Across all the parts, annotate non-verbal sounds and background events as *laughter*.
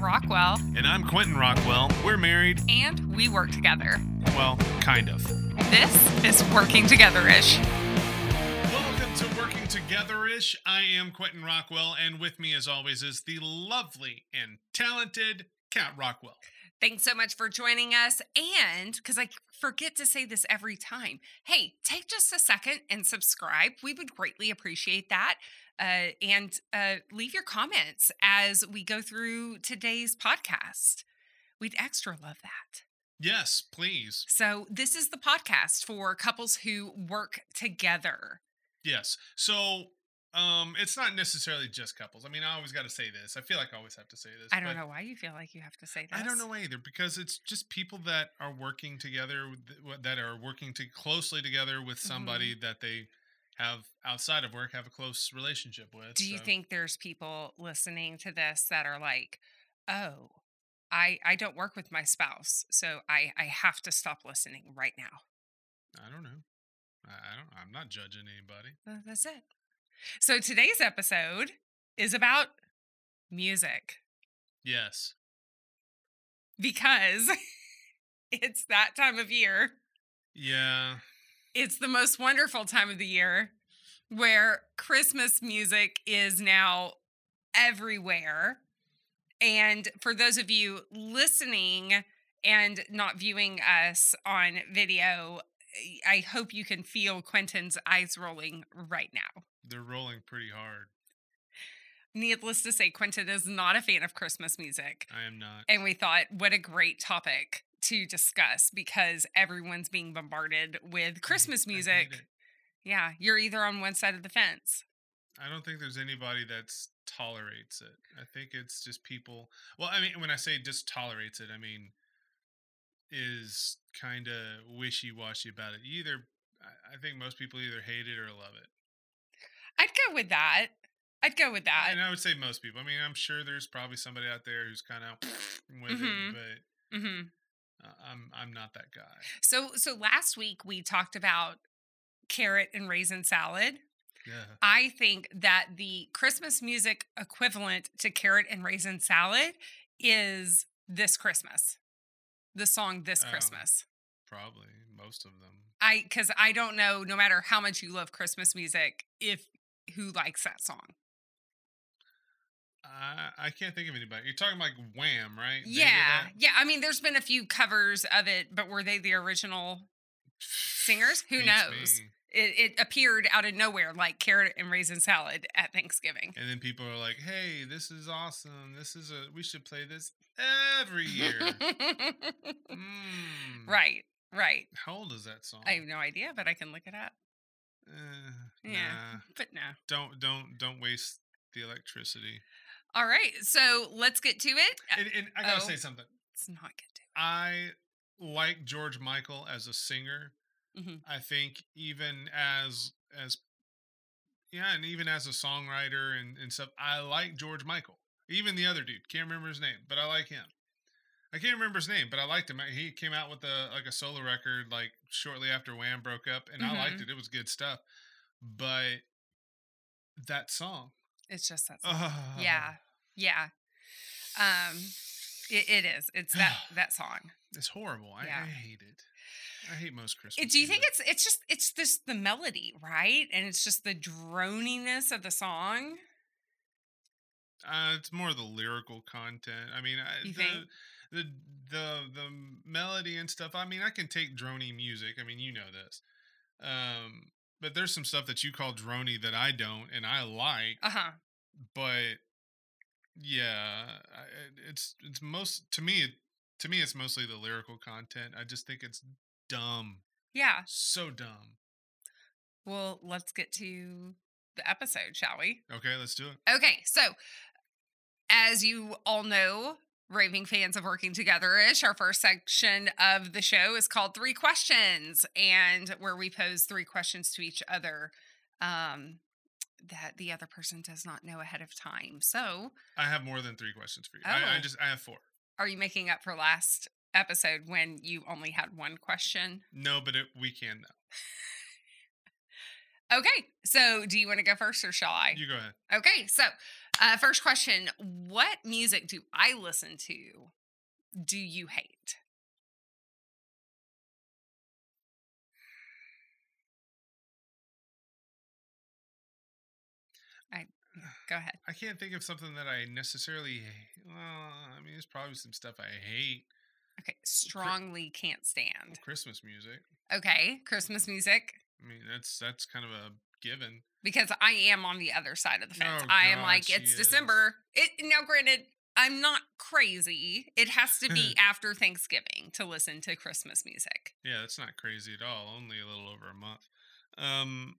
Rockwell, And I'm Quentin Rockwell. We're married. and we work together. Well, kind of. This is Working Together ish. Welcome to Working Together-ish. I am Quentin Rockwell, and with me, as always, is the lovely and talented Kat Rockwell. Thanks so much for joining us. And because I forget to say this every time, hey, take just a second and subscribe. We would greatly appreciate that. Uh, and uh, leave your comments as we go through today's podcast. We'd extra love that. Yes, please. So, this is the podcast for couples who work together. Yes. So, um, it's not necessarily just couples. I mean, I always got to say this. I feel like I always have to say this. I don't know why you feel like you have to say this. I don't know either because it's just people that are working together, that are working to closely together with Mm-hmm. somebody that they have outside of work have a close relationship with. Do you so- think there's people listening to this that are like, "Oh, I I don't work with my spouse, so I I have to stop listening right now." I don't know. I don't. I'm not judging anybody. Uh, That's it. So today's episode is about music Yes. because *laughs* it's that time of year. Yeah. It's the most wonderful time of the year where Christmas music is now everywhere. And for those of you listening and not viewing us on video, I hope you can feel Quentin's eyes rolling right now. They're rolling pretty hard. Needless to say, Quentin is not a fan of Christmas music. I am not. And we thought, what a great topic to discuss because everyone's being bombarded with Christmas music. Yeah, you're either on one side of the fence. I don't think there's anybody that's tolerates it. I think it's just people. Well, I mean, when I say just tolerates it, I mean is kind of wishy washy about it. Either I think most people either hate it or love it. I'd go with that. I'd go with that. and I would say most people. I mean, I'm sure there's probably somebody out there who's kind of *laughs* with Mhm. it, but hmm uh, I'm I'm not that guy. So, so last week we talked about carrot and raisin salad. Yeah. I think that the Christmas music equivalent to carrot and raisin salad is this Christmas. The song This Oh. Christmas. Probably most of them. I cuz I don't know no matter how much you love Christmas music if who likes that song. I I can't think of anybody. You're talking like Wham, right? Yeah. Yeah, I mean there's been a few covers of it, but were they the original singers? Who knows? me. It, it appeared out of nowhere like carrot and raisin salad at Thanksgiving. And then people are like, "Hey, this is awesome. This is a we should play this every year." *laughs* Mm. right, right. How old is that song? I have no idea, but I can look it up. Uh, Yeah. nah. But no. Don't don't don't waste the electricity. All right, so let's get to it. Uh, And, and I gotta oh. say something. Let's not get to I like George Michael as a singer. Mhm. I think even as as yeah, and even as a songwriter and, and stuff, I like George Michael. Even the other dude, can't remember his name, but I like him. I can't remember his name, but I liked him. He came out with a like a solo record like shortly after Wham broke up, and I liked Mhm. it. It was good stuff. But that song. It's just that. Song. oh, Yeah, yeah. Um, it, it is. It's that *sighs* that song. it's horrible. I, Yeah. I hate it. I hate most Christmas. Do you think it's it's just it's just the melody, right? And it's just the droniness of the song. Uh, it's more the lyrical content. I mean, I, You the, think? the the the melody and stuff. I mean, I can take drony music. I mean, you know this. Um, but there's some stuff that you call drony that I don't, and I like. Uh huh. But yeah, it's it's most to me. To me, it's mostly the lyrical content. I just think it's dumb, Yeah. so dumb. Well, let's get to the episode, shall we? Okay, let's do it. Okay, so as you all know, raving fans of working together ish, our first section of the show is called Three Questions, and where we pose three questions to each other um, that the other person does not know ahead of time. So, I have more than three questions for you. I, I Oh. just I have four. are you making up for last episode when you only had one question? No, but it, we can now. *laughs* Okay. So, do you want to go first or shall I? You go ahead. Okay. So, uh, first question What music do I listen to? Do you hate? I, go ahead. I can't think of something that I necessarily. Well, I mean, there's probably some stuff I hate. Okay. Strongly can't stand. Well, Christmas music. Okay. Christmas music. I mean, that's that's kind of a given. because I am on the other side of the fence. Oh, I am God, like, it's is. December. It now, granted, I'm not crazy. It has to be *laughs* after Thanksgiving to listen to Christmas music. Yeah, that's not crazy at all. Only a little over a month. Um,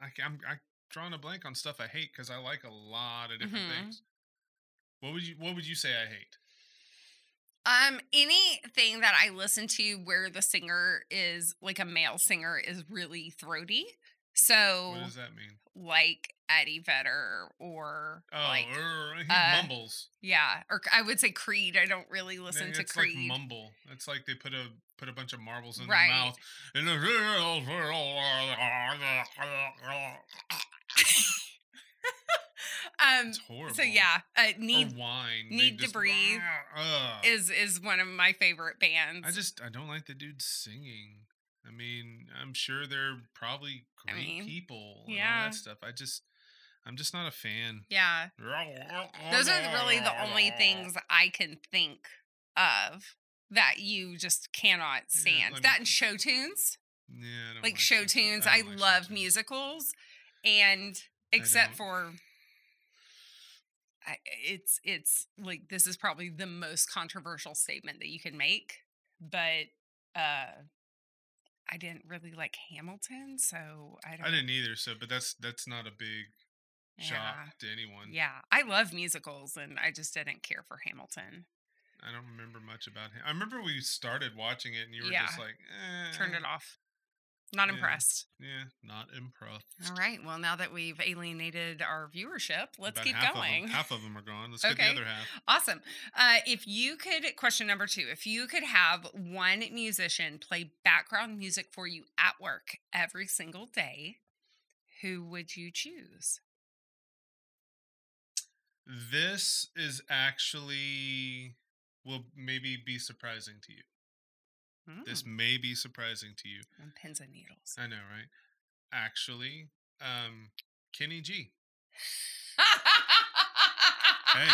I, I drawing a blank on stuff I hate because I like a lot of different Mhm. things. What would you What would you say I hate? Um, anything that I listen to where the singer is like a male singer is really throaty. So, What does that mean? like Eddie Vedder or Oh, like, er, he uh, mumbles. yeah, or I would say Creed. I don't really listen to Creed. like mumble. It's like they put a put a bunch of marbles in Right. their mouth. And *laughs* um, it's horrible. so yeah, uh, or need wine. They Need to Breathe Ugh. is is one of my favorite bands. I just I don't like the dude singing. I mean, I'm sure they're probably I great mean, people and all yeah. that stuff. I just I'm just not a fan. yeah, those are really the only things I can think of that you just cannot Yeah, stand. like- that and show tunes, Yeah, I don't like show tunes. I, don't like show love tunes. musicals, and except for. I, it's it's like this is probably the most controversial statement that you can make, but uh I didn't really like Hamilton, so I don't. I didn't either. So, but that's that's not a big Yeah. shock to anyone. Yeah, I love musicals, and I just didn't care for Hamilton. I don't remember much about him. I remember we started watching it, and you were Yeah. just like, eh, Turned it off. Not yeah. impressed. Yeah, not impressed. All right. Well, now that we've alienated our viewership, let's About keep half going. Of them, half of them are gone. Let's get the other half. Awesome. Uh, if you could, question number two, if you could have one musician play background music for you at work every single day, who would you choose? This is actually will maybe be surprising to you. This Mm, may be surprising to you. and pins and needles. I know, right? Actually, um, Kenny G. Hey,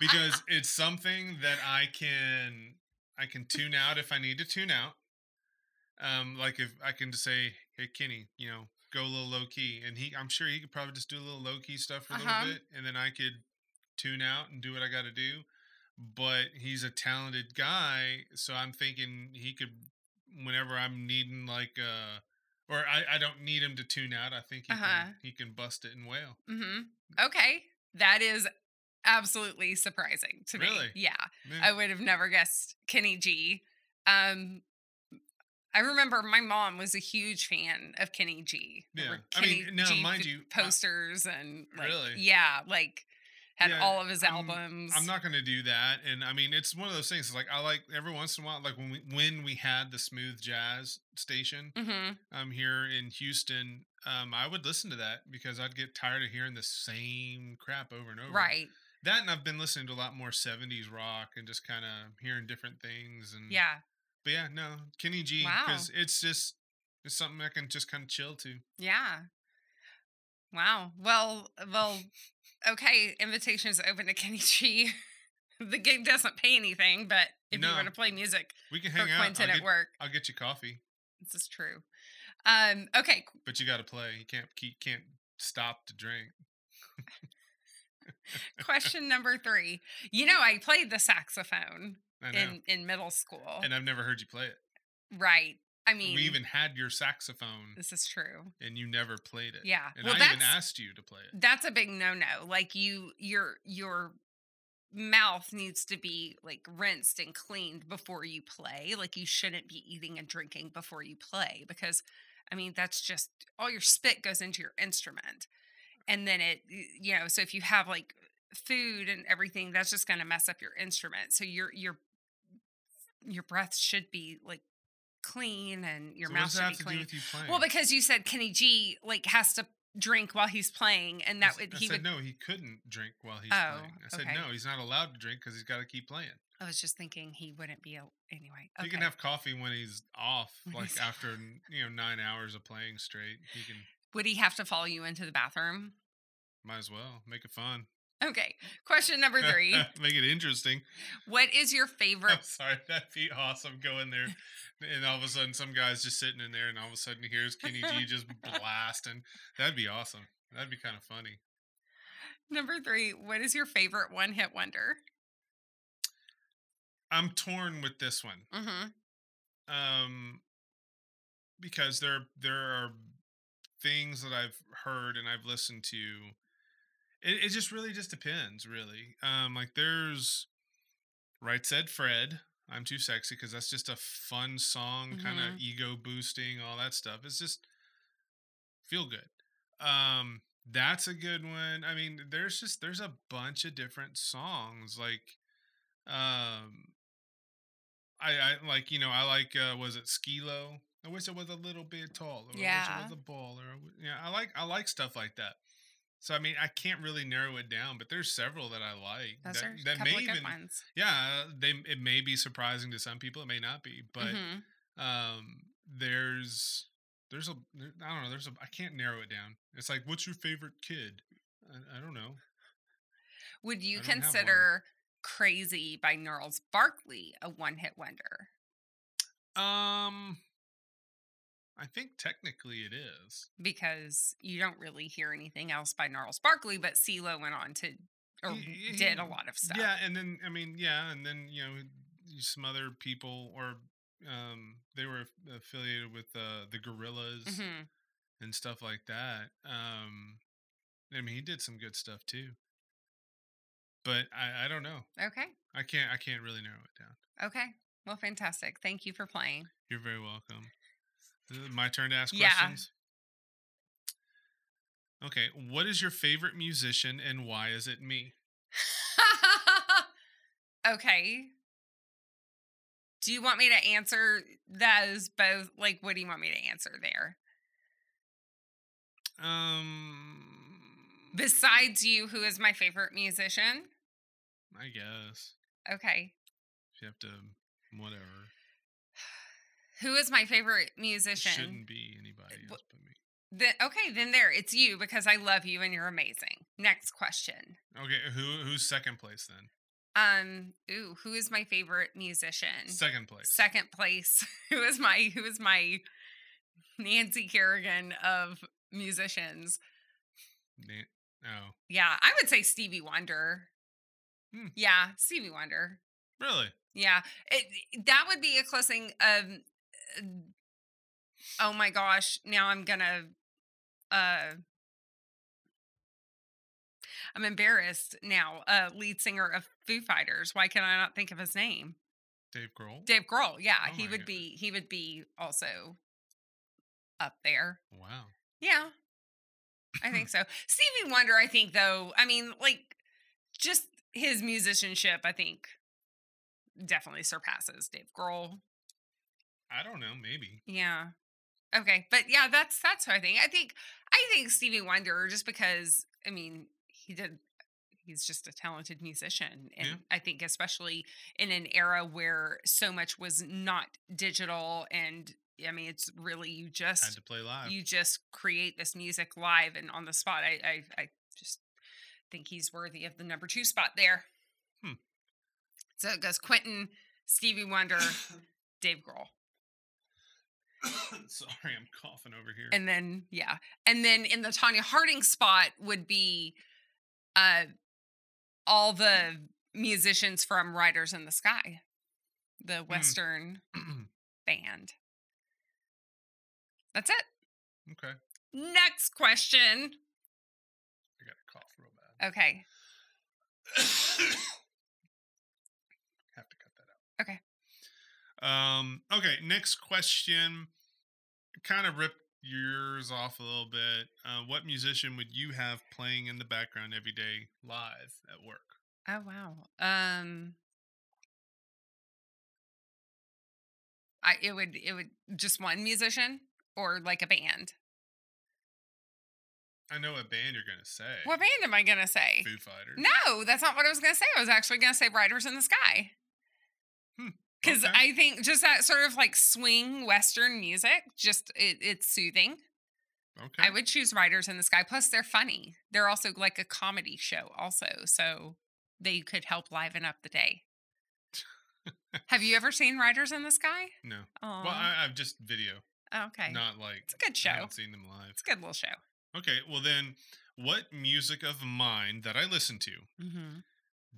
because *laughs* it's something that I can I can tune out if I need to tune out. Um, like if I can just say, "Hey, Kenny, you know, go a little low key," and he, I'm sure he could probably just do a little low key stuff for a Uh-huh. little bit, and then I could tune out and do what I got to do. But he's a talented guy, so I'm thinking he could, whenever I'm needing like uh or I, I don't need him to tune out. I think he Uh-huh. can he can bust it and wail. hmm Okay. That is absolutely surprising to me. Really? Yeah. Yeah. I would have never guessed Kenny G. Um, I remember my mom was a huge fan of Kenny G. Yeah. were I mean, now, G mind you, I- posters and like, Really? yeah, like had Yeah, all of his I'm- albums. I'm not going to do that, and I mean, it's one of those things. It's like I like every once in a while, like when we when we had the smooth jazz station hmm um here in Houston, um I would listen to that because I'd get tired of hearing the same crap over and over. Right. That, and I've been listening to a lot more '70s rock and just kind of hearing different things. And Yeah. but yeah, no, Kenny G, Wow. because it's just it's something I can just kind of chill to. Yeah. Wow. Well, well, okay. invitations open to Kenny G. *laughs* the gig doesn't pay anything, but if you want to play music We can hang out. I'll Quentin at get, work, I'll get you coffee, this is true. Um, okay. but you got to play. You can't keep, can't stop to drink. *laughs* Question number three. You know, I played the saxophone in, in middle school. and I've never heard you play it. right. I mean, we even had your saxophone this is true. and you never played it. Yeah. And well, I even asked you to play it. that's a big no-no. Like you, your, your mouth needs to be like rinsed and cleaned before you play. Like you shouldn't be eating and drinking before you play because, I mean, that's just all your spit goes into your instrument, and then it, you know, so if you have like food and everything, that's just going to mess up your instrument. So your your your breath should be like clean and your So mouth what does should that be have to do clean. with you playing? Well, because you said Kenny G like has to drink while he's playing, and that s- would I he said would. no. He couldn't drink while he's Oh, playing. I said okay. no. He's not allowed to drink because he's got to keep playing. I was just thinking he wouldn't be a- anyway. He can have coffee when he's off, When like he's after you know nine hours of playing straight. He can would he have to follow you into the bathroom? might as well make it fun. Okay. Question number three. *laughs* make it interesting. what is your *laughs* favorite? I'm sorry, that'd be awesome. Go in there, and all of a sudden, some guy's just sitting in there, and all of a sudden, here's Kenny G just *laughs* blasting. That'd be awesome. That'd be kind of funny. Number three. What is your favorite one hit wonder? I'm torn with this one. Mm-hmm. um because there there are things that I've heard and I've listened to it, it just really just depends really um like there's right said Fred I'm too sexy because that's just a fun song kind of ego boosting all that stuff it's just feel good um that's a good one I mean there's just there's a bunch of different songs like um I, I like you know I like uh was it Skee-Lo? I wish it was a little bit taller. I wish Yeah. it was a baller. Yeah, I like I like stuff like that. So I mean I can't really narrow it down, but there's several that I like Those that, are that couple may of good even ones. yeah they it may be surprising to some people it may not be but Mhm. um there's there's a I don't know there's a I can't narrow it down. It's like what's your favorite kid? I, I don't know. Would you I don't have one. consider "Crazy" by Gnarls Barkley a one hit wonder? Um I think technically it is. Because you don't really hear anything else by Gnarls Barkley, but CeeLo went on to or He- did a lot of stuff. Yeah, and then I mean, yeah, and then you know some other people or um they were affiliated with uh, the Gorillaz hmm and stuff like that. Um I mean, he did some good stuff too. But I I don't know. Okay. I can't I can't really narrow it down. Okay. Well, fantastic. Thank you for playing. You're very welcome. My turn to ask Yeah. questions. Okay, what is your favorite musician and why is it me? *laughs* okay. Do you want me to answer those both? Like, what do you want me to answer there? Um Besides you, who is my favorite musician? I guess. Okay. If you have to whatever. Who is my favorite musician? Shouldn't be anybody else but me. Then, okay, then there, it's you because I love you and you're amazing. Next question. Okay, who who's second place then? Um, ooh, who is my favorite musician? Second place. Second place. *laughs* who is my who is my Nancy Kerrigan of musicians? Na- oh, Yeah, I would say Stevie Wonder. Hmm. Yeah, Stevie Wonder. really? Yeah, it, that would be a close thing. Um, oh my gosh! Now I'm gonna. Uh, I'm embarrassed now. Uh, lead singer of Foo Fighters. Why can I not think of his name? Dave Grohl. Dave Grohl. Yeah, Oh he would God. be. He would be also up there. Wow. Yeah, I think *laughs* so. Stevie Wonder. I think though. I mean, like, just his musicianship. I think definitely surpasses Dave Grohl. I don't know. Maybe. Yeah. Okay, but yeah, that's that's what I think. I think I think Stevie Wonder just because I mean he did he's just a talented musician and Yeah. I think especially in an era where so much was not digital and I mean it's really you Had just to play live. you just create this music live and on the spot. I I, I just think he's worthy of the number two spot there. Hmm. So it goes Quentin, Stevie Wonder, *laughs* Dave Grohl. *coughs* Sorry, I'm coughing over here. And then yeah. And then in the Tonya Harding spot would be uh all the musicians from Riders in the Sky, the Western *coughs* band. That's it. okay. Next question. I got to cough real bad. Okay. *coughs* Have to cut that out. Okay. Um. Okay. Next question. Kind of ripped yours off a little bit. Uh, what musician would you have playing in the background every day live at work? Oh wow. Um I it would it would just one musician or like a band. I know what band you're gonna say. What band am I gonna say? Foo Fighters. No, that's not what I was gonna say. I was actually gonna say Riders in the Sky. Hmm, Because okay. I think just that sort of like swing Western music, just it, it's soothing. Okay. I would choose Riders in the Sky. Plus, they're funny. They're also like a comedy show, also. So they could help liven up the day. Have you ever seen Riders in the Sky? no. Oh, Well, I, I've just video, okay. not like. It's a good show. I haven't seen them live. It's a good little show. Okay. Well, then, what music of mine that I listen to Mm-hmm.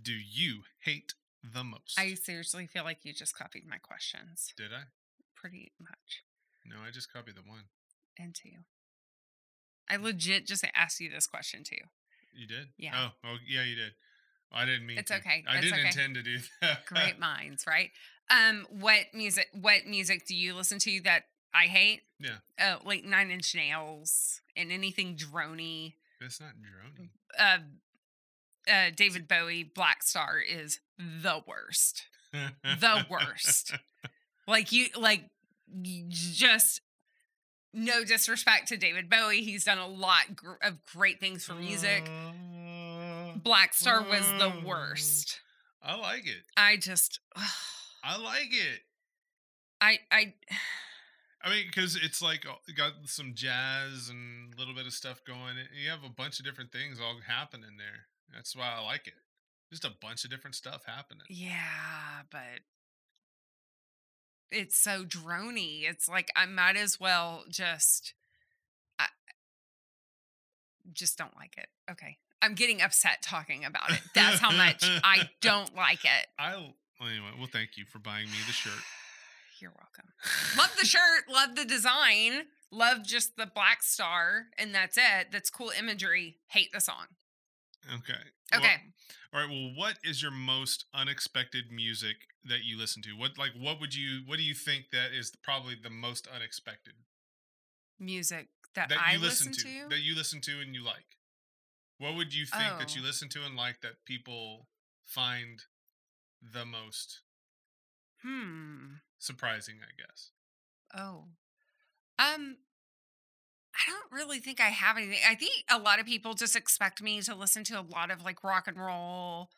do you hate the most? I seriously feel like you just copied my questions Did I? pretty much. No, I just copied the one. And two. I legit just asked you this question too. You did? Yeah. Oh, oh yeah, you did. I didn't mean. It's to. okay. I It's didn't okay. intend to do *laughs* that. Great minds, right? Um, what music? What music do you listen to that I hate? Yeah. uh, like Nine Inch Nails and anything drony. It's not drony. Uh, uh, David Bowie, Blackstar is the worst. The worst. *laughs* Like you, like just no disrespect to David Bowie. He's done a lot gr- of great things for music. Uh, Blackstar was the uh, worst. I like it. I just, I like it. I, I, I mean, because it's like uh, got some jazz and a little bit of stuff going. You have a bunch of different things all happening there. That's why I like it. Just a bunch of different stuff happening. yeah, but it's so drony. It's like I might as well just, I just don't like it. Okay. I'm getting upset talking about it. That's how much I *laughs* don't like it. I anyway. Well, thank you for buying me the shirt. *sighs* You're welcome. Love the shirt, love the design, love just the black star, and that's it. That's cool imagery. Hate the song. Okay. Well- Okay. all right. Well, what is your most unexpected music that you listen to? What like what would you what do you think that is probably the most unexpected Music that, that I you listen, listen to, to. that you listen to and you like? What would you think that you Oh. listen to and like that people find the most hmm. surprising? I guess. Oh. Um I don't really think I have anything. I think a lot of people just expect me to listen to a lot of like rock and roll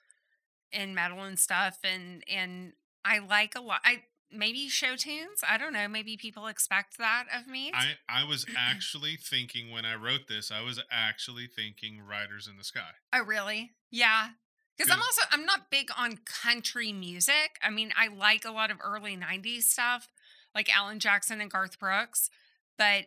and metal and stuff and and I like a lot I maybe show tunes. I don't know. Maybe people expect that of me. I I was *laughs* actually thinking when I wrote this, I was actually thinking Riders in the Sky. oh really? Yeah. Because I'm also I'm not big on country music. I mean, I like a lot of early 90s stuff, like Alan Jackson and Garth Brooks, but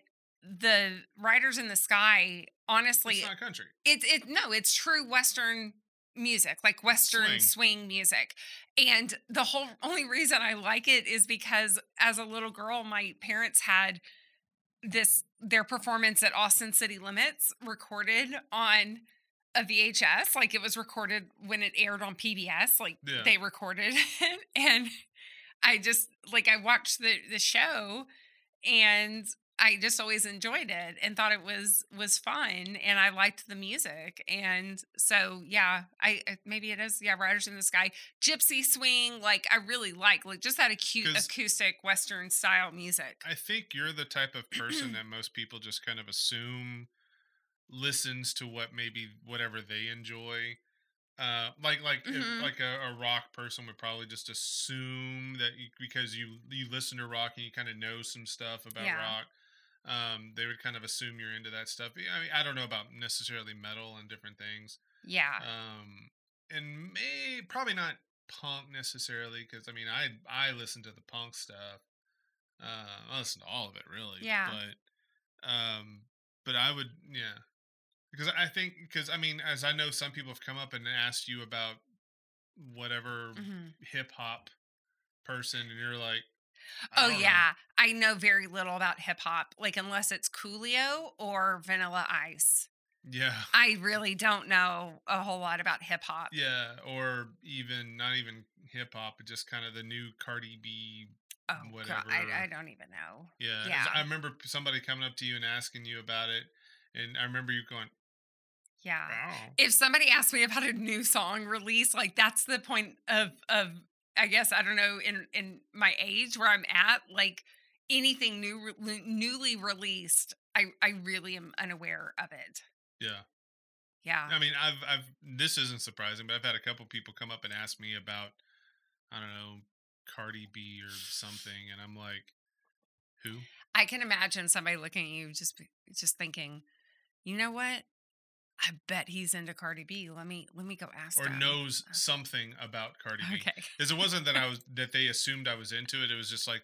the Riders in the Sky, honestly, It's not country. it's it no it's true western music like western Swing. swing. music and the whole only reason i like it is because as a little girl my parents had this their performance at austin city limits recorded on a vhs like it was recorded when it aired on pbs like Yeah. they recorded it *laughs* and i just like i watched the the show and I just always enjoyed it and thought it was was fun and I liked the music and so yeah I maybe it is yeah Riders in the Sky Gypsy Swing like I really like like just that acute acoustic Western style music I think you're the type of person *clears throat* that most people just kind of assume listens to what maybe whatever they enjoy. Uh, like like if- Mhm. like a, a rock person would probably just assume that you, because you you listen to rock and you kind of know some stuff about Yeah. rock, um, they would kind of assume you're into that stuff. I mean, I don't know about necessarily metal and different things. yeah um and may probably not punk necessarily because i mean i i listen to the punk stuff uh i listen to all of it really Yeah. but um but i would yeah because i think because i mean as i know some people have come up and asked you about whatever Mhm. hip hop person and you're like oh know. yeah I know very little about hip hop like unless it's Coolio or Vanilla Ice yeah I really don't know a whole lot about hip hop yeah or even not even hip hop but just kind of the new cardi b oh God, whatever. I, I don't even know Yeah, Yeah. I remember somebody coming up to you and asking you about it, and I remember you going, yeah "Wow." if somebody asked me about a new song release, like that's the point of of I guess I don't know in in my age where I'm at, like anything new newly released, I I really am unaware of it. Yeah. Yeah. I mean, I've I've this isn't surprising, but I've had a couple people come up and ask me about I don't know Cardi B or something, and I'm like, who? I can imagine somebody looking at you just just thinking, you know what? I bet he's into Cardi B. Let me let me go ask Or him. knows something about Cardi B. Okay. Because it wasn't that I was *laughs* that they assumed I was into it. It was just like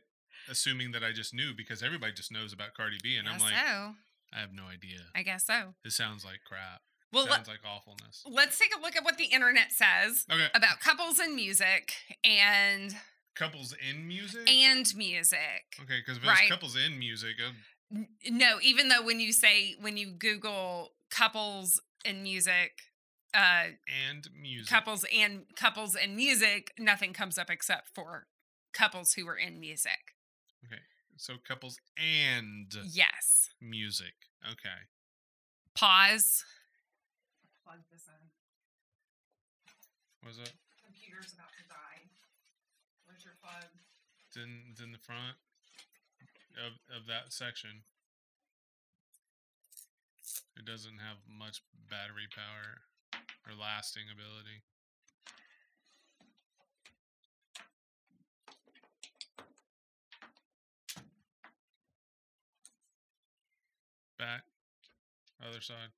assuming that I just knew because everybody just knows about Cardi B, and I'm like, so. I have no idea. I guess so. It sounds like crap. Well, let, sounds like awfulness. let's take a look at what the internet says Okay, about couples and music and couples in music. and music. okay, because right. couples in music, uh, N- No, even though when you say when you Google couples and music, uh, and music. couples and couples and music, nothing comes up except for couples who were in music. Okay. So couples and Yes. music. Okay. Pause. Plug this in. What was it? Computer's about to die. Where's your plug? It's in, it's in the front of of that section. It doesn't have much battery power or lasting ability. Back. Other side.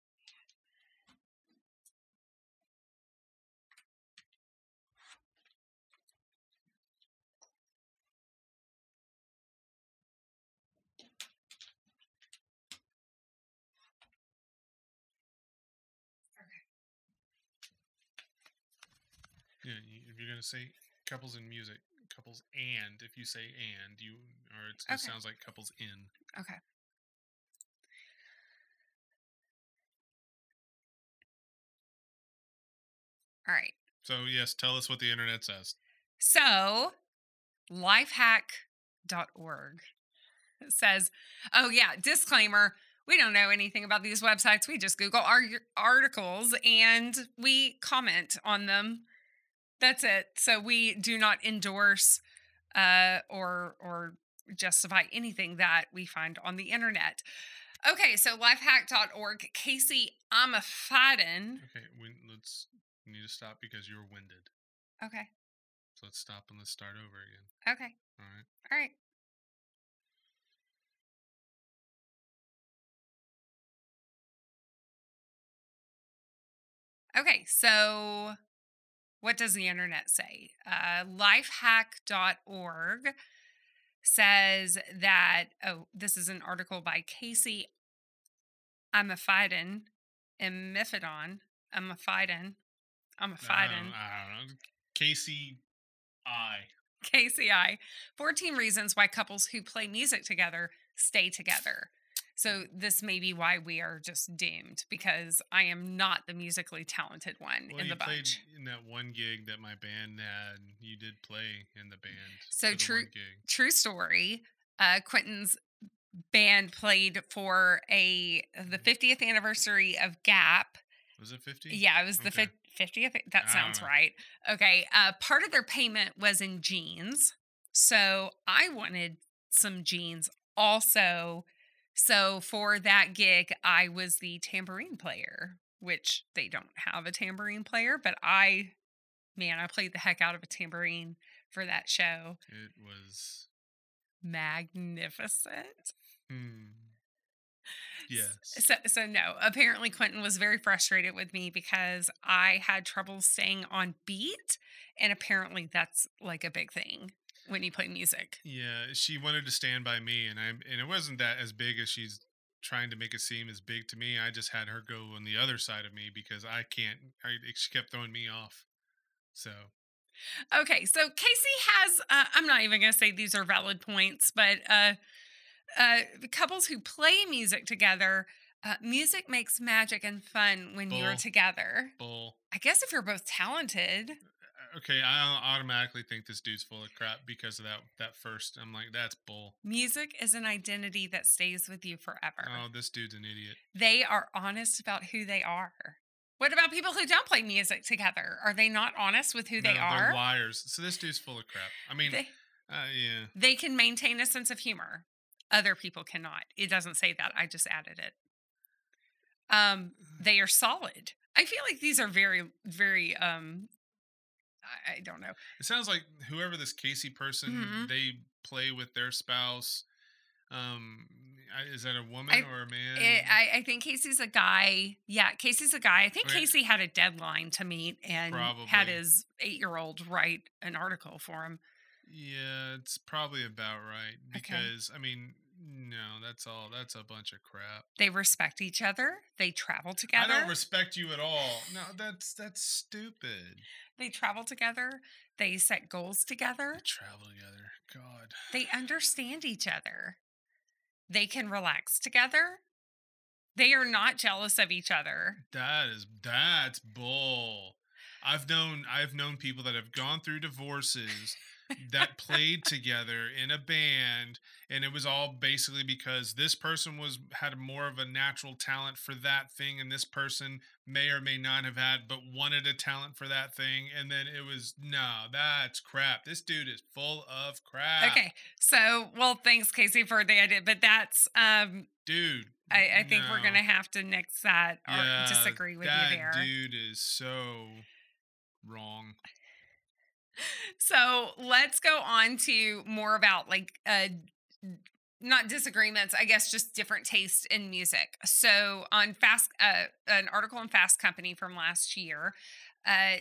Yeah, you're gonna say couples in music, couples and if you say and you or it's, it Okay. sounds like couples in. Okay. All right. So yes, tell us what the internet says. So, lifehack.org says, oh, yeah, disclaimer. We don't know anything about these websites. We just Google our articles and we comment on them. That's it. So we do not endorse uh, or or justify anything that we find on the internet. Okay, so lifehack.org. Casey Amafaden. Okay, we, let's we need to stop because you're winded. Okay, So let's stop and let's start over again. okay, All right. all right. Okay, so what does the internet say? Uh, lifehack.org says that, oh, this is an article by Casey Amifidin, Imifidon, Amifidin, Amifidin. don't, I don't know. Casey I. KCI 14 reasons why couples who play music together stay together. So, this may be why we are just doomed because I am not the musically talented one Well, in you the played bunch. in that one gig that my band had. You did play in the band. So true- True story. Uh, Quentin's band played for a the 50th anniversary of Gap. Was it fifty? Yeah, it was the Okay. 50th. That sounds right. Okay. Uh, part of their payment was in jeans. So I wanted some jeans also. So for that gig, I was the tambourine player, which they don't have a tambourine player, but I, man, I played the heck out of a tambourine for that show. It was. Magnificent. Hmm. Yes. So, so no. Apparently, Quentin was very frustrated with me because I had trouble staying on beat, and apparently, that's like a big thing when you play music. Yeah, she wanted to stand by me, and I and it wasn't that as big as she's trying to make it seem as big to me. I just had her go on the other side of me because I can't. I, she kept throwing me off. So Okay, so Casey has. Uh, I'm not even going to say these are valid points, but uh, uh, couples who play music together. Uh, music makes magic and fun when you're together. bull. I guess if you're both talented. Okay, I automatically think this dude's full of crap because of that that first. I'm like, that's bull. Music is an identity that stays with you forever. Oh, this dude's an idiot. They are honest about who they are. What about people who don't play music together? Are they not honest with who they are? They're liars. So this dude's full of crap. I mean, They, uh, yeah. they can maintain a sense of humor. Other people cannot. It doesn't say that. I just added it. Um, *sighs* they are solid. I feel like these are very, very. Um, I, I don't know. It sounds like whoever this Casey person, Mhm. they play with their spouse. Um, is that a woman I- or a man? It, I, I think Casey's a guy. Yeah, Casey's a guy. I think Okay. Casey had a deadline to meet and had his eight-year-old write an article for him. yeah, it's probably about right Okay. because I mean, no, that's all. That's a bunch of crap. They respect each other. They travel together. I don't respect you at all. No, that's that's stupid. They travel together. They set goals together. They travel together. God. They understand each other. They can relax together. They are not jealous of each other. That is that's bull. I've known I've known people that have gone through divorces that played together in a band and it was all basically because this person was had more of a natural talent for that thing and this person may or may not have had but wanted a talent for that thing and then it was no that's crap this dude is full of crap Okay. So, well, thanks, Casey, for the idea. But that's, um, dude I, I think we're going to have to nix that or Yeah, disagree with you there. dude is so wrong So let's go on to more about like uh not disagreements, I guess just different tastes in music. So on Fast uh an article in Fast Company from last year uh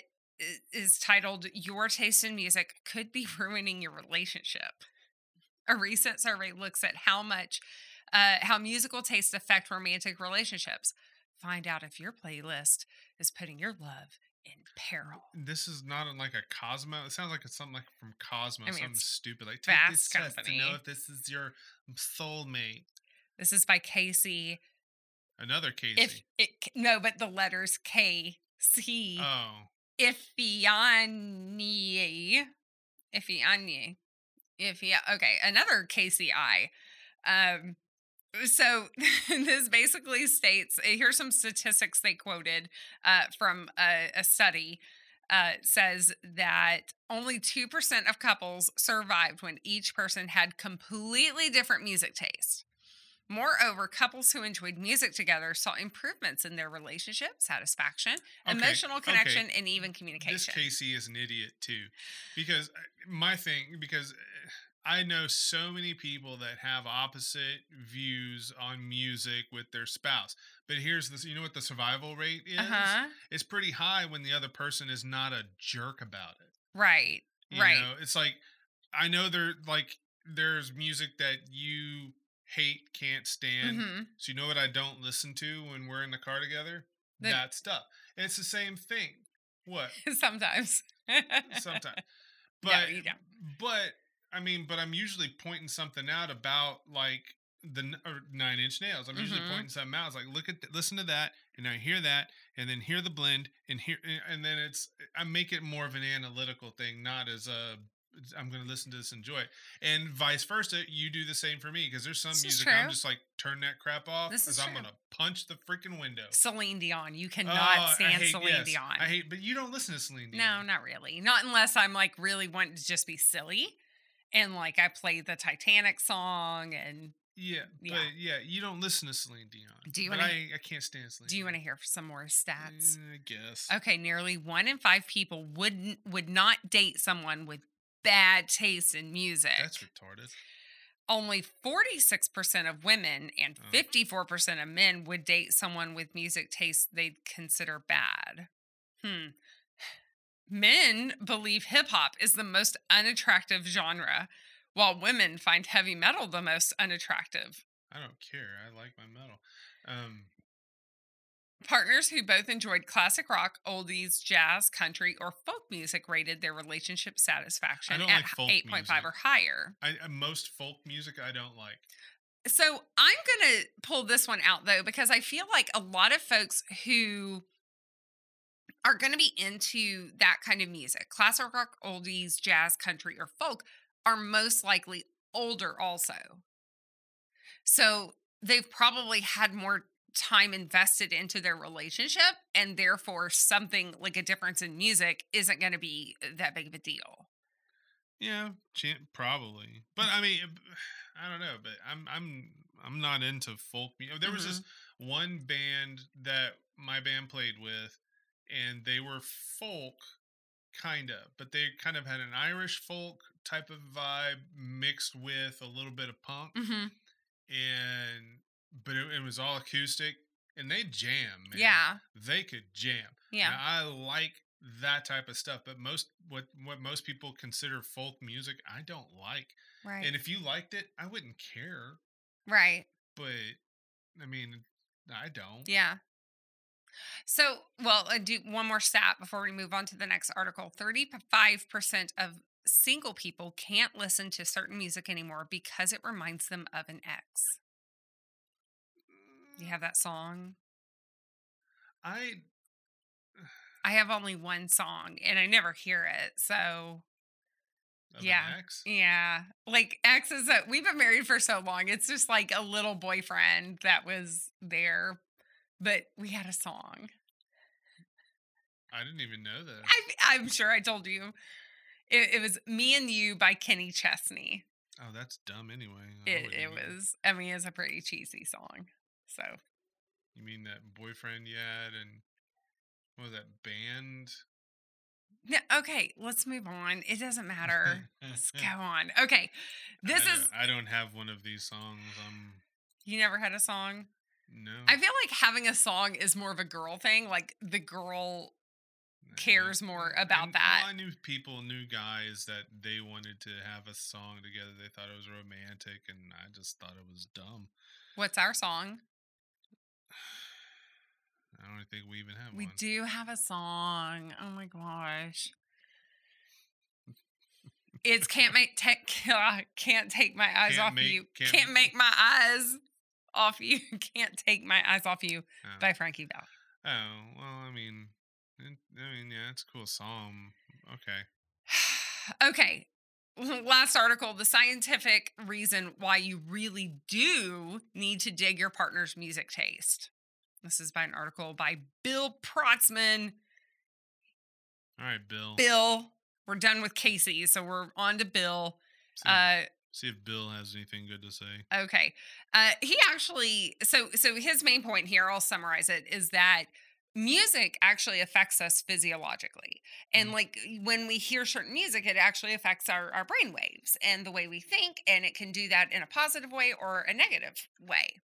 is titled Your Taste in Music Could Be *laughs* Ruining Your Relationship. A recent survey looks at how much uh how musical tastes affect romantic relationships. Find out if your playlist is putting your love in peril. This is not in like a Cosmo. It sounds like it's something like from Cosmo, I mean, something stupid. Like take this Fast test to know if this is your soulmate. This is by Casey Another Casey. If it no, but the letters K C oh, Ifiani Ifiani Ifia okay, another KCI. Um so *laughs* this basically states uh, here's some statistics they quoted uh, from a, a study uh, says that only 2% of couples survived when each person had completely different music tastes Moreover, couples who enjoyed music together saw improvements in their relationship, satisfaction, Okay, emotional okay. connection, and even communication. this. Casey is an idiot too, because uh, my thing because. I know so many people that have opposite views on music with their spouse. But here's this you know what the survival rate is? Uh-huh. It's pretty high when the other person is not a jerk about it. Right. You right. know, it's like I know there like there's music that you hate, can't stand. Mhm. So you know what I don't listen to when we're in the car together? The- that stuff. And it's the same thing. What? *laughs* Sometimes. Sometimes. *laughs* No, But you don't. but I mean, but I'm usually pointing something out about like the or nine inch nails. I'm usually Mhm. pointing something out. It's like look at th- listen to that, and I hear that, and then hear the blend, and hear, eh, and then it's eh, I make it more of an analytical thing, not as a I'm going to listen to this, enjoy it, and vice versa. You do the same for me because there's some This music I'm just like turn that crap off because I'm going to punch the freaking window. Celine Dion. You cannot ah, I stand hate- Celine yes, Dion. I hate, but you don't listen to Celine Dion. No, not really. Not unless I'm like really wanting to just be silly. And like I play the Titanic song and Yeah, Yeah. but yeah, you don't listen to Celine Dion. Do you wanna- I, I can't stand Celine. do you want to hear some more stats? Eh, I guess. Okay, nearly one in five people wouldn't would not date someone with bad taste in music. That's retarded. Only 46% of women and Oh. 54% of men would date someone with music taste they'd consider bad. Hmm. Men believe hip hop is the most unattractive genre, while women find heavy metal the most unattractive. I don't care. I like my metal. Um, Partners who both enjoyed classic rock, oldies, jazz, country, or folk music rated their relationship satisfaction at like 8.5 music. or higher. I uh, most folk music I don't like. So I'm going to pull this one out though, because I feel like a lot of folks who are going to be into that kind of music, classic rock, oldies, jazz, country, or folk, are most likely older also. So they've probably had more time invested into their relationship and therefore something like a difference in music isn't going to be that big of a deal. Yeah, probably. But I mean, *sighs* I don't know. But I'm I'm I'm not into folk music. There was this Mm-hmm. one band that my band played with, and they were folk, kind of, but they kind of had an Irish folk type of vibe mixed with a little bit of punk, hmm and but it, it was all acoustic, and they jam, man. Yeah. they could jam. Yeah. Now, I like that type of stuff, but most what what most people consider folk music, I don't like. Right. And if you liked it, I wouldn't care. right. But I mean, I don't. Yeah. So, well, uh, do one more stat before we move on to the next article. 35% of single people can't listen to certain music anymore because it reminds them of an ex. You have that song? I I have only one song and I never hear it. So, of Yeah. ex? yeah. Like exes that we've been married for so long. It's just like a little boyfriend that was there, but we had a song. I didn't even know that. I, I'm sure I told you. It, it was Me and You by Kenny Chesney. oh, that's dumb anyway. I It, it was, I mean, it's a pretty cheesy song. So, You mean that boyfriend you had and what was that band? yeah, okay, let's move on. It doesn't matter. let's go *laughs* on. Okay. This I is, I don't have one of these songs. I'm you never had a song? No. I feel like having a song is more of a girl thing. Like the girl, cares more about I- that. well, I knew people, knew guys that they wanted to have a song together. They thought it was romantic, and I just thought it was dumb. what's our song? *sighs* I don't think we even have We one. do have a song. Oh my gosh. It's can't make take *laughs* can't take my eyes Can't off make- you. can't Can't, make my eyes off you. *laughs* Can't take my eyes off you Oh. by Frankie Valli. Oh well, I mean, it, I mean, yeah, it's a cool song. Okay, *sighs* okay. *laughs* Last article the scientific reason why you really do need to dig your partner's music taste. This is by an article by Bill Protzman. all right, Bill. Bill, we're done with Casey, so we're on to Bill. If, Uh, see if Bill has anything good to say. Okay. Uh he actually so so his main point here, I'll summarize it, is that music actually affects us physiologically. And Mhm. like when we hear certain music, it actually affects our, our brain waves and the way we think, and it can do that in a positive way or a negative way.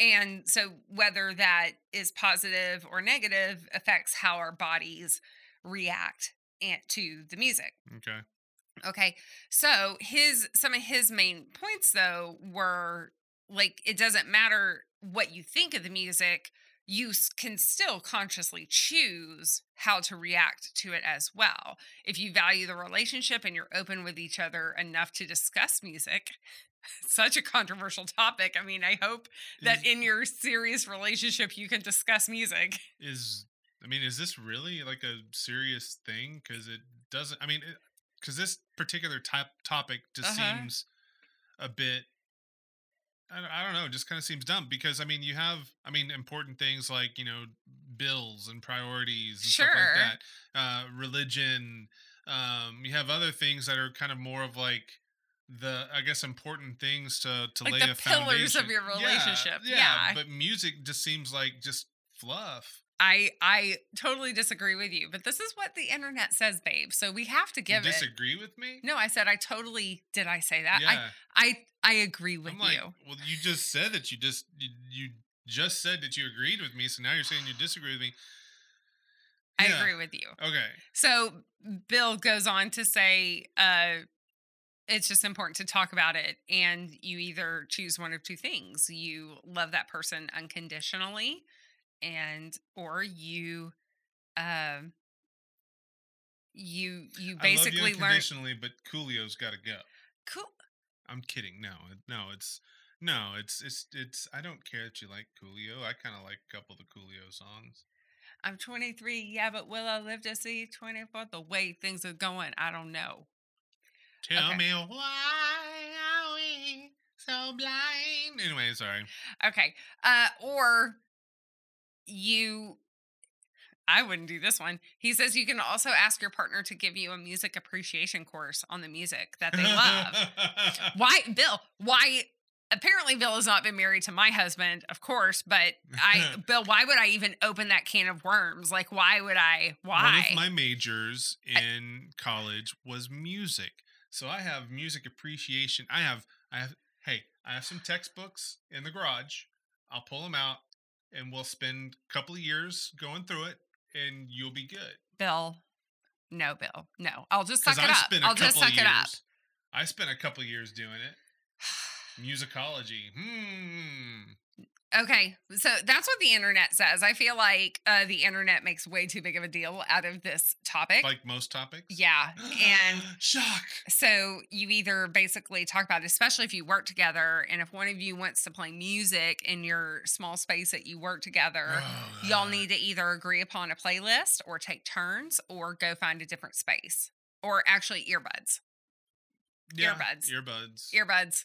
And so whether that is positive or negative affects how our bodies react and to the music. Okay. Okay. So his some of his main points though were like it doesn't matter what you think of the music, you can still consciously choose how to react to it as well. If you value the relationship and you're open with each other enough to discuss music, *laughs* such a controversial topic. I mean, I hope that Is- in your serious relationship you can discuss music. is I mean, is this really like a serious thing? Because it doesn't. I mean, because this particular type topic just Uh-huh. seems a bit. I don't, I don't know. Just kind of seems dumb because I mean, you have I mean important things like you know bills and priorities and stuff like that. Uh, religion. Um, you have other things that are kind of more of like the I guess important things to to Like lay the a pillars of foundation. your Yeah, relationship. Yeah, Yeah. but music just seems like just fluff. I I totally disagree with you, but this is what the internet says, babe. So we have to give you it. disagree with me? No, I said I totally did. I say that? yeah. I I I agree with like, you. well, you just said that you just you, you just said that you agreed with me, so now you're saying you disagree with me. I Yeah, agree with you. Okay. So Bill goes on to say, uh, it's just important to talk about it, and you either choose one of two things: you love that person unconditionally, and or you, um, you you basically I you learn. but Coolio's got to go. Cool. I'm kidding. No, no, it's no, it's it's it's. I don't care that you like Coolio. I kind of like a couple of the Coolio songs. I'm 23. Yeah, but will I live to see 24? The way things are going, I don't know. Tell Okay. me why are we so blind? Anyway, sorry. Okay. Uh, or you I wouldn't do this one. He says you can also ask your partner to give you a music appreciation course on the music that they love. why, *laughs* Bill? Why? Apparently, Bill has not been married to my husband, of course, but I, *laughs* Bill, why would I even open that can of worms? Like, why would I? Why? One of my majors in college was music. So I have music appreciation. I have, I have, hey, I have some textbooks in the garage. I'll pull them out and we'll spend a couple of years going through it and you'll be good. Bill, no, Bill, no. I'll just suck it up. I'll just suck years, it up. I spent a couple of years doing it. *sighs* Musicology. Hmm. Okay, so that's what the internet says. I feel like uh, the internet makes way too big of a deal out of this topic. Like most topics? Yeah. And *gasps* shock. So you either basically talk about, it, especially if you work together, and if one of you wants to play music in your small space that you work together, oh, y'all need to either agree upon a playlist or take turns or go find a different space or actually earbuds. Yeah, earbuds. Earbuds. Earbuds.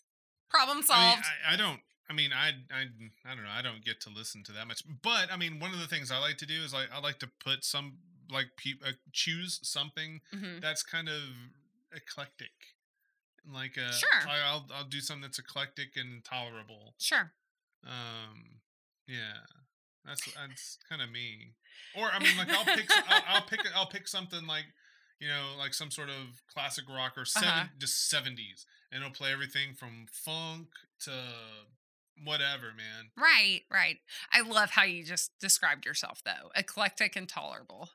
Problem solved. I, mean, I, I don't I mean, I, I, I don't know. I don't get to listen to that much, but I mean, one of the things I like to do is like I like to put some like pe- uh, choose something mm-hmm. that's kind of eclectic, like uh, sure. I, will I'll do something that's eclectic and tolerable. Sure. Um. Yeah. That's that's kind of me. Or I mean, like I'll pick *laughs* I'll, I'll pick I'll pick something like you know, like some sort of classic rock or 7 uh-huh. just seventies, and it'll play everything from funk to whatever, man. Right, right. I love how you just described yourself though. Eclectic and tolerable.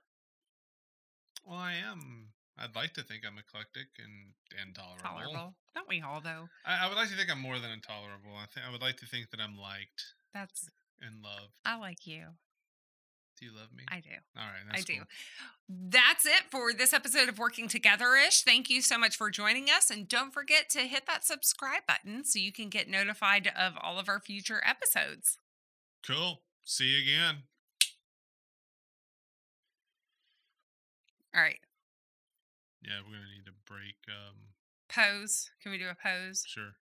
Well, I am. I'd like to think I'm eclectic and and tolerable. Tolerable. Don't we all though? I, I would like to think I'm more than intolerable. I think I would like to think that I'm liked. That's and loved. I like you. Do you love me? I do. All right. I do. That's it for this episode of Working Together ish. Thank you so much for joining us. And don't forget to hit that subscribe button so you can get notified of all of our future episodes. Cool. See you again. All right. Yeah, we're going to need to break. Um... Pose. Can we do a pose? Sure.